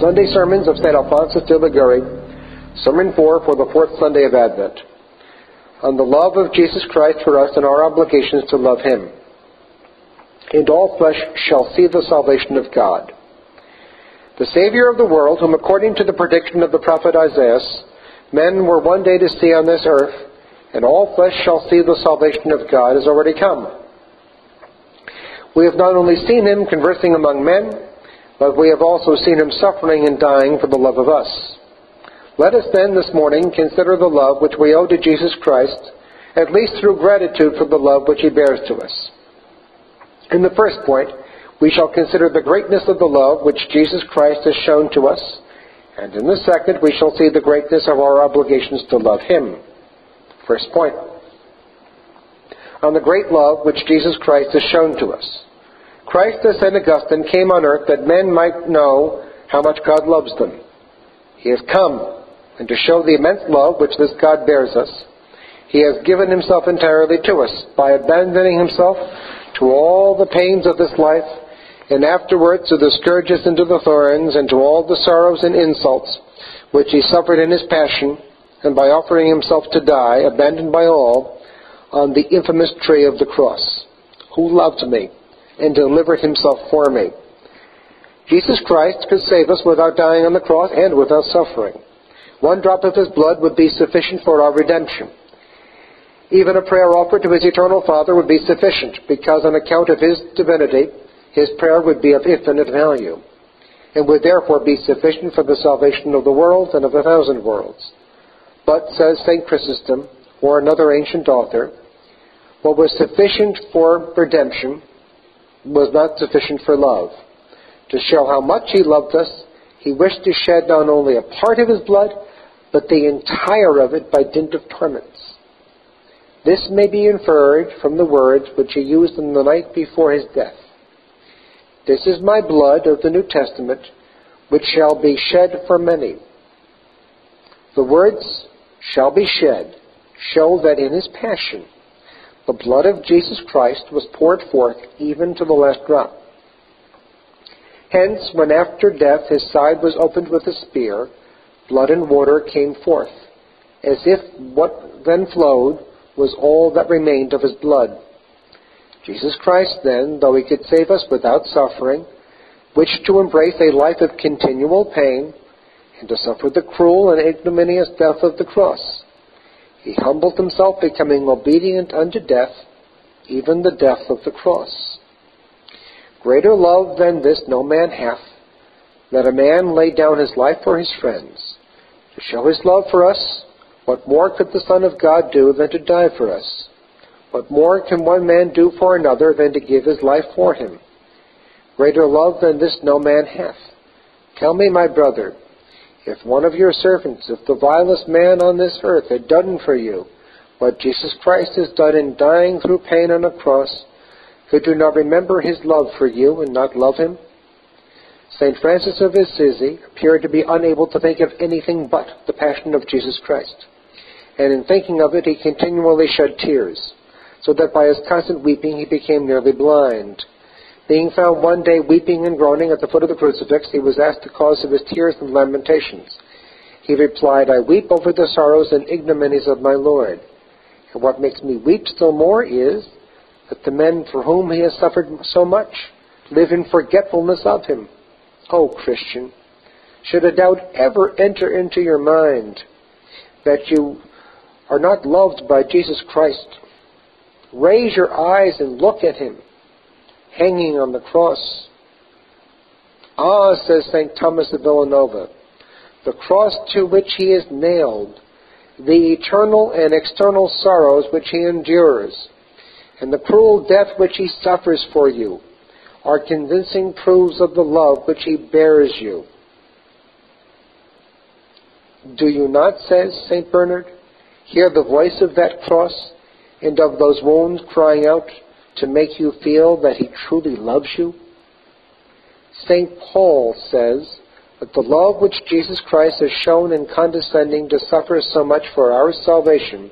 Sunday Sermons of St. Alphonsus de Liguori, Sermon 4 for the fourth Sunday of Advent. On the love of Jesus Christ for us and our obligations to love Him. And all flesh shall see the salvation of God. The Savior of the world, whom according to the prediction of the prophet Isaiah, men were one day to see on this earth, and all flesh shall see the salvation of God, has already come. We have not only seen him conversing among men, but we have also seen him suffering and dying for the love of us. Let us then this morning consider the love which we owe to Jesus Christ, at least through gratitude for the love which he bears to us. In the first point, we shall consider the greatness of the love which Jesus Christ has shown to us, and in the second, we shall see the greatness of our obligations to love him. First point. On the great love which Jesus Christ has shown to us. Christ, as St. Augustine, came on earth that men might know how much God loves them. He has come, and to show the immense love which this God bears us, he has given himself entirely to us by abandoning himself to all the pains of this life, and afterwards to the scourges and to the thorns, and to all the sorrows and insults which he suffered in his passion, and by offering himself to die, abandoned by all, on the infamous tree of the cross. Who loved me? And delivered himself for me. Jesus Christ could save us without dying on the cross and without suffering. One drop of his blood would be sufficient for our redemption. Even a prayer offered to his eternal Father would be sufficient, because on account of his divinity, his prayer would be of infinite value, and would therefore be sufficient for the salvation of the world and of a thousand worlds. But, says St. Chrysostom, or another ancient author, what was sufficient for redemption was not sufficient for love. To show how much he loved us, he wished to shed not only a part of his blood, but the entire of it by dint of torments. This may be inferred from the words which he used in the night before his death. This is my blood of the New Testament, which shall be shed for many. The words shall be shed show that in his passion the blood of Jesus Christ was poured forth even to the last drop. Hence, when after death his side was opened with a spear, blood and water came forth, as if what then flowed was all that remained of his blood. Jesus Christ, then, though he could save us without suffering, wished to embrace a life of continual pain and to suffer the cruel and ignominious death of the cross. He humbled himself, becoming obedient unto death, even the death of the cross. Greater love than this no man hath, that a man lay down his life for his friends. To show his love for us, what more could the Son of God do than to die for us? What more can one man do for another than to give his life for him? Greater love than this no man hath. Tell me, my brother, if one of your servants, if the vilest man on this earth had done for you what Jesus Christ has done in dying through pain on a cross, could you not remember his love for you and not love him? St. Francis of Assisi appeared to be unable to think of anything but the passion of Jesus Christ. And in thinking of it, he continually shed tears, so that by his constant weeping he became nearly blind. Being found one day weeping and groaning at the foot of the crucifix, he was asked the cause of his tears and lamentations. He replied, I weep over the sorrows and ignominies of my Lord. And what makes me weep still more is that the men for whom he has suffered so much live in forgetfulness of him. O oh, Christian, should a doubt ever enter into your mind that you are not loved by Jesus Christ, raise your eyes and look at him hanging on the cross. Ah, says St. Thomas of Villanova, the cross to which he is nailed, the eternal and external sorrows which he endures, and the cruel death which he suffers for you, are convincing proofs of the love which he bears you. Do you not, says St. Bernard, hear the voice of that cross and of those wounds crying out, to make you feel that he truly loves you? St. Paul says that the love which Jesus Christ has shown in condescending to suffer so much for our salvation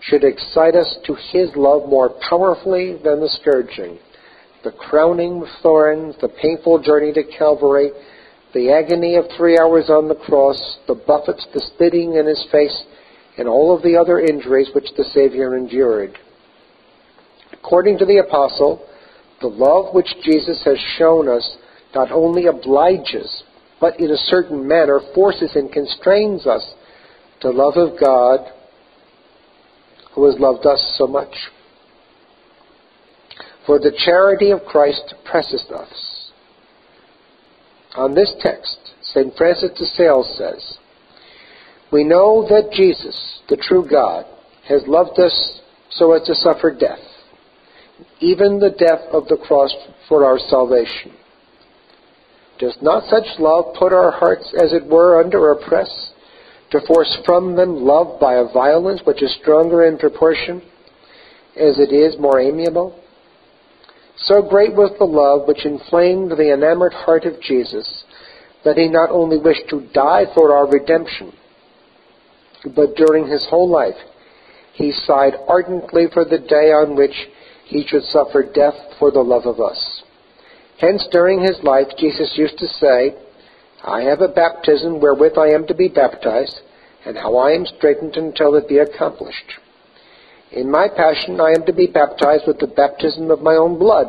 should excite us to his love more powerfully than the scourging, the crowning of thorns, the painful journey to Calvary, the agony of three hours on the cross, the buffets, the spitting in his face, and all of the other injuries which the Savior endured. According to the apostle, the love which Jesus has shown us not only obliges, but in a certain manner forces and constrains us to love of God who has loved us so much. For the charity of Christ presses us. On this text, St. Francis de Sales says, We know that Jesus, the true God, has loved us so as to suffer death, even the death of the cross for our salvation. Does not such love put our hearts, as it were, under a press, to force from them love by a violence which is stronger in proportion as it is more amiable? So great was the love which inflamed the enamored heart of Jesus that he not only wished to die for our redemption, but during his whole life he sighed ardently for the day on which he should suffer death for the love of us. Hence, during his life, Jesus used to say, I have a baptism wherewith I am to be baptized, and how I am straitened until it be accomplished. In my passion I am to be baptized with the baptism of my own blood,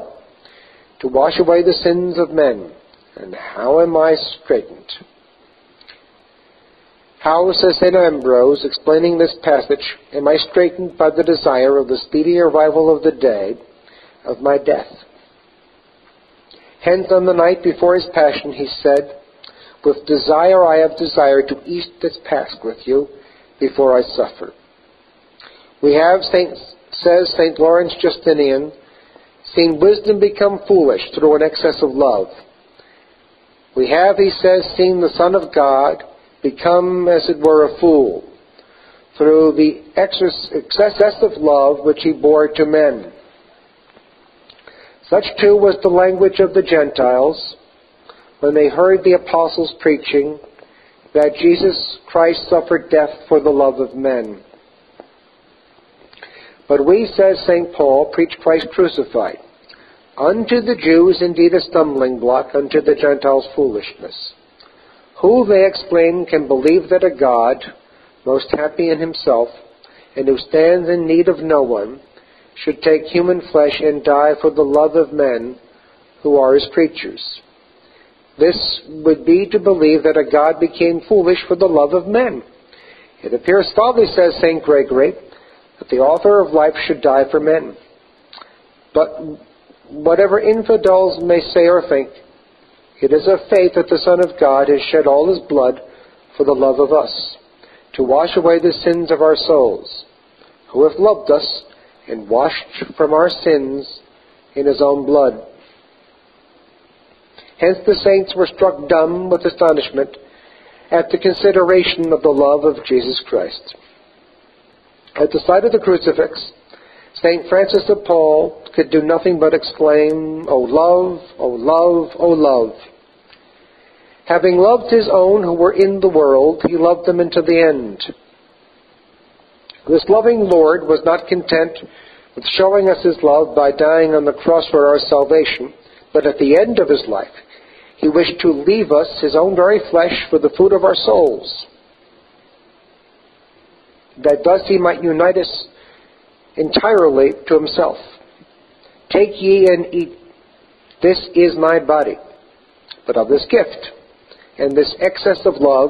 to wash away the sins of men, and how am I straitened? How, says St. Ambrose, explaining this passage, am I straitened by the desire of the speedy arrival of the day of my death? Hence, on the night before his passion, he said, With desire I have desired to eat this Pasch with you before I suffer. We have, Saint, says St. Lawrence Justinian, seen wisdom become foolish through an excess of love. We have, he says, seen the Son of God become, as it were, a fool through the excessive love which he bore to men. Such too was the language of the Gentiles when they heard the apostles preaching that Jesus Christ suffered death for the love of men. But we, says St. Paul, preach Christ crucified. Unto the Jews indeed a stumbling block, unto the Gentiles foolishness. Who, they explain, can believe that a God, most happy in himself, and who stands in need of no one, should take human flesh and die for the love of men who are his creatures. This would be to believe that a God became foolish for the love of men. It appears folly, says St. Gregory, that the author of life should die for men. But whatever infidels may say or think, it is of faith that the Son of God has shed all his blood for the love of us, to wash away the sins of our souls, who hath loved us and washed from our sins in his own blood. Hence the saints were struck dumb with astonishment at the consideration of the love of Jesus Christ. At the sight of the crucifix, St. Francis of Paul could do nothing but exclaim, O love, O love, O love. Having loved his own who were in the world, he loved them unto the end. This loving Lord was not content with showing us his love by dying on the cross for our salvation, but at the end of his life, he wished to leave us his own very flesh for the food of our souls, that thus he might unite us entirely to himself. Take ye and eat. This is my body. But of this gift and this excess of love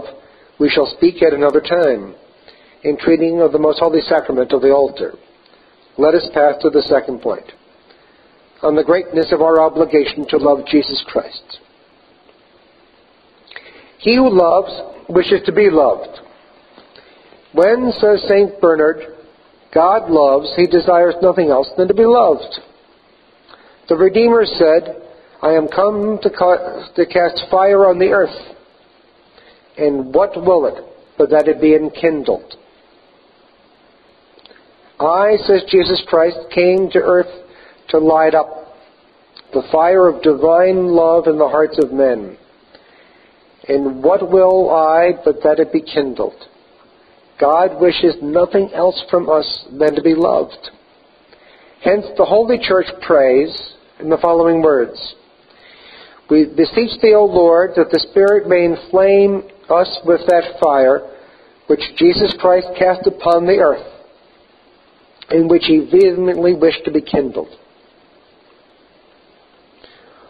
we shall speak at another time in treating of the most holy sacrament of the altar. Let us pass to the second point on the greatness of our obligation to love Jesus Christ. He who loves wishes to be loved. When, says St. Bernard, God loves, he desires nothing else than to be loved. The Redeemer said, I am come to, ca- to cast fire on the earth. And what will it but that it be enkindled? I, says Jesus Christ, came to earth to light up the fire of divine love in the hearts of men. And what will I but that it be kindled? God wishes nothing else from us than to be loved. Hence the Holy Church prays in the following words We beseech thee, O Lord, that the Spirit may inflame us with that fire which Jesus Christ cast upon the earth, in which he vehemently wished to be kindled.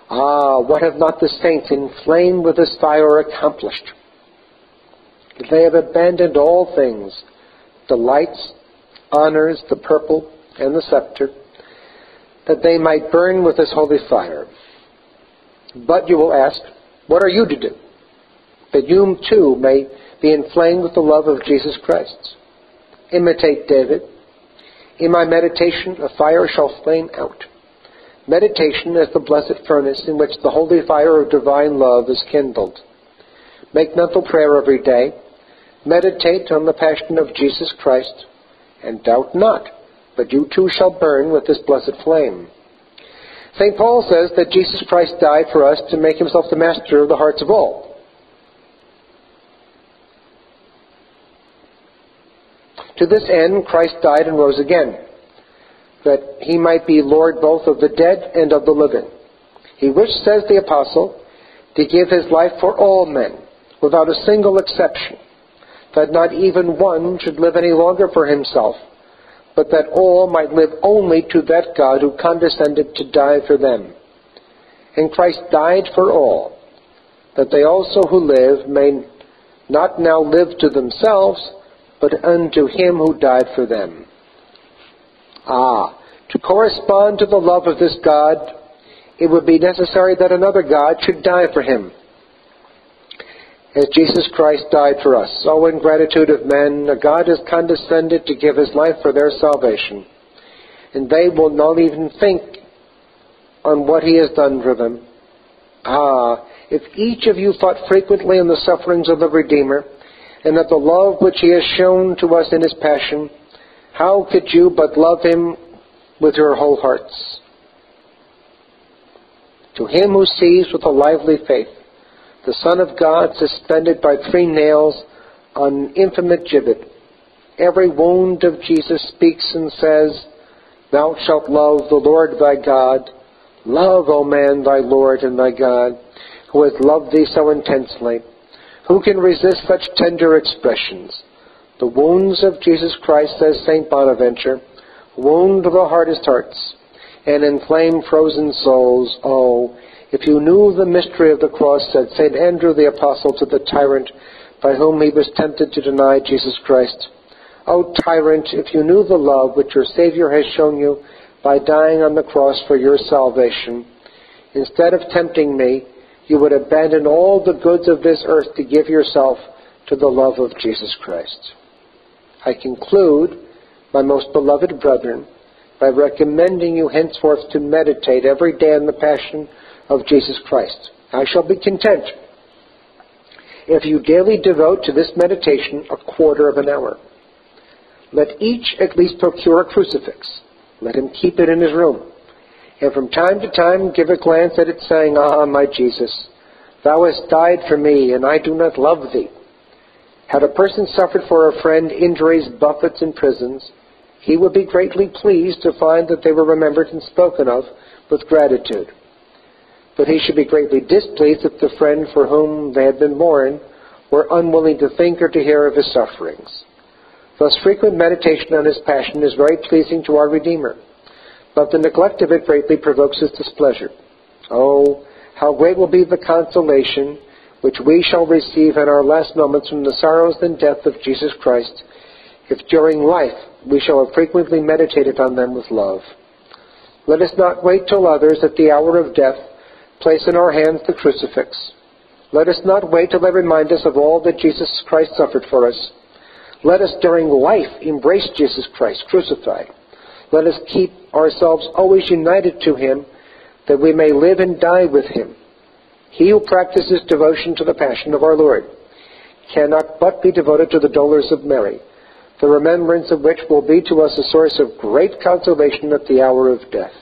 Ah, what have not the saints inflamed with this fire accomplished? They have abandoned all things, delights, honors, the purple, and the scepter, that they might burn with this holy fire. But you will ask, what are you to do? That you too may be inflamed with the love of Jesus Christ. Imitate David. In my meditation a fire shall flame out. Meditation is the blessed furnace in which the holy fire of divine love is kindled. Make mental prayer every day. Meditate on the passion of Jesus Christ, and doubt not, but you too shall burn with this blessed flame. St. Paul says that Jesus Christ died for us to make himself the master of the hearts of all. To this end, Christ died and rose again, that he might be Lord both of the dead and of the living. He wished, says the Apostle, to give his life for all men, without a single exception, that not even one should live any longer for himself, but that all might live only to that God who condescended to die for them. And Christ died for all, that they also who live may not now live to themselves, but unto him who died for them. Ah, to correspond to the love of this God, it would be necessary that another God should die for him. As Jesus Christ died for us, so in gratitude of men, a God has condescended to give his life for their salvation. And they will not even think on what he has done for them. Ah, if each of you thought frequently on the sufferings of the Redeemer, and that the love which he has shown to us in his passion, how could you but love him with your whole hearts? To him who sees with a lively faith the Son of God suspended by three nails on an infinite gibbet, every wound of Jesus speaks and says, Thou shalt love the Lord thy God. Love, O man, thy Lord and thy God, who has loved thee so intensely. Who can resist such tender expressions? The wounds of Jesus Christ, says St. Bonaventure, wound the hardest hearts and inflame frozen souls. Oh, if you knew the mystery of the cross, said St. Andrew the Apostle to the tyrant by whom he was tempted to deny Jesus Christ. O tyrant, if you knew the love which your Savior has shown you by dying on the cross for your salvation, instead of tempting me, you would abandon all the goods of this earth to give yourself to the love of Jesus Christ. I conclude, my most beloved brethren, by recommending you henceforth to meditate every day on the passion of Jesus Christ. I shall be content if you daily devote to this meditation a quarter of an hour. Let each at least procure a crucifix. Let him keep it in his room. And from time to time give a glance at it, saying, Ah, my Jesus, thou hast died for me, and I do not love thee. Had a person suffered for a friend injuries, buffets, and prisons, he would be greatly pleased to find that they were remembered and spoken of with gratitude but he should be greatly displeased if the friend for whom they had been born were unwilling to think or to hear of his sufferings. Thus frequent meditation on his passion is very pleasing to our Redeemer, but the neglect of it greatly provokes his displeasure. Oh, how great will be the consolation which we shall receive in our last moments from the sorrows and death of Jesus Christ, if during life we shall have frequently meditated on them with love. Let us not wait till others at the hour of death place in our hands the crucifix. Let us not wait till they remind us of all that Jesus Christ suffered for us. Let us during life embrace Jesus Christ crucified. Let us keep ourselves always united to Him that we may live and die with Him. He who practices devotion to the passion of our Lord cannot but be devoted to the dolors of Mary, the remembrance of which will be to us a source of great consolation at the hour of death.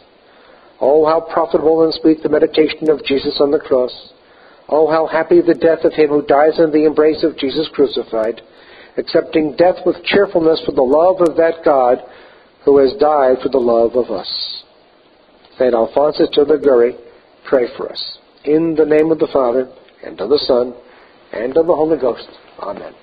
Oh, how profitable and sweet the meditation of Jesus on the cross. Oh, how happy the death of him who dies in the embrace of Jesus crucified, accepting death with cheerfulness for the love of that God who has died for the love of us. St. Alphonsus de Liguori, pray for us. In the name of the Father, and of the Son, and of the Holy Ghost. Amen.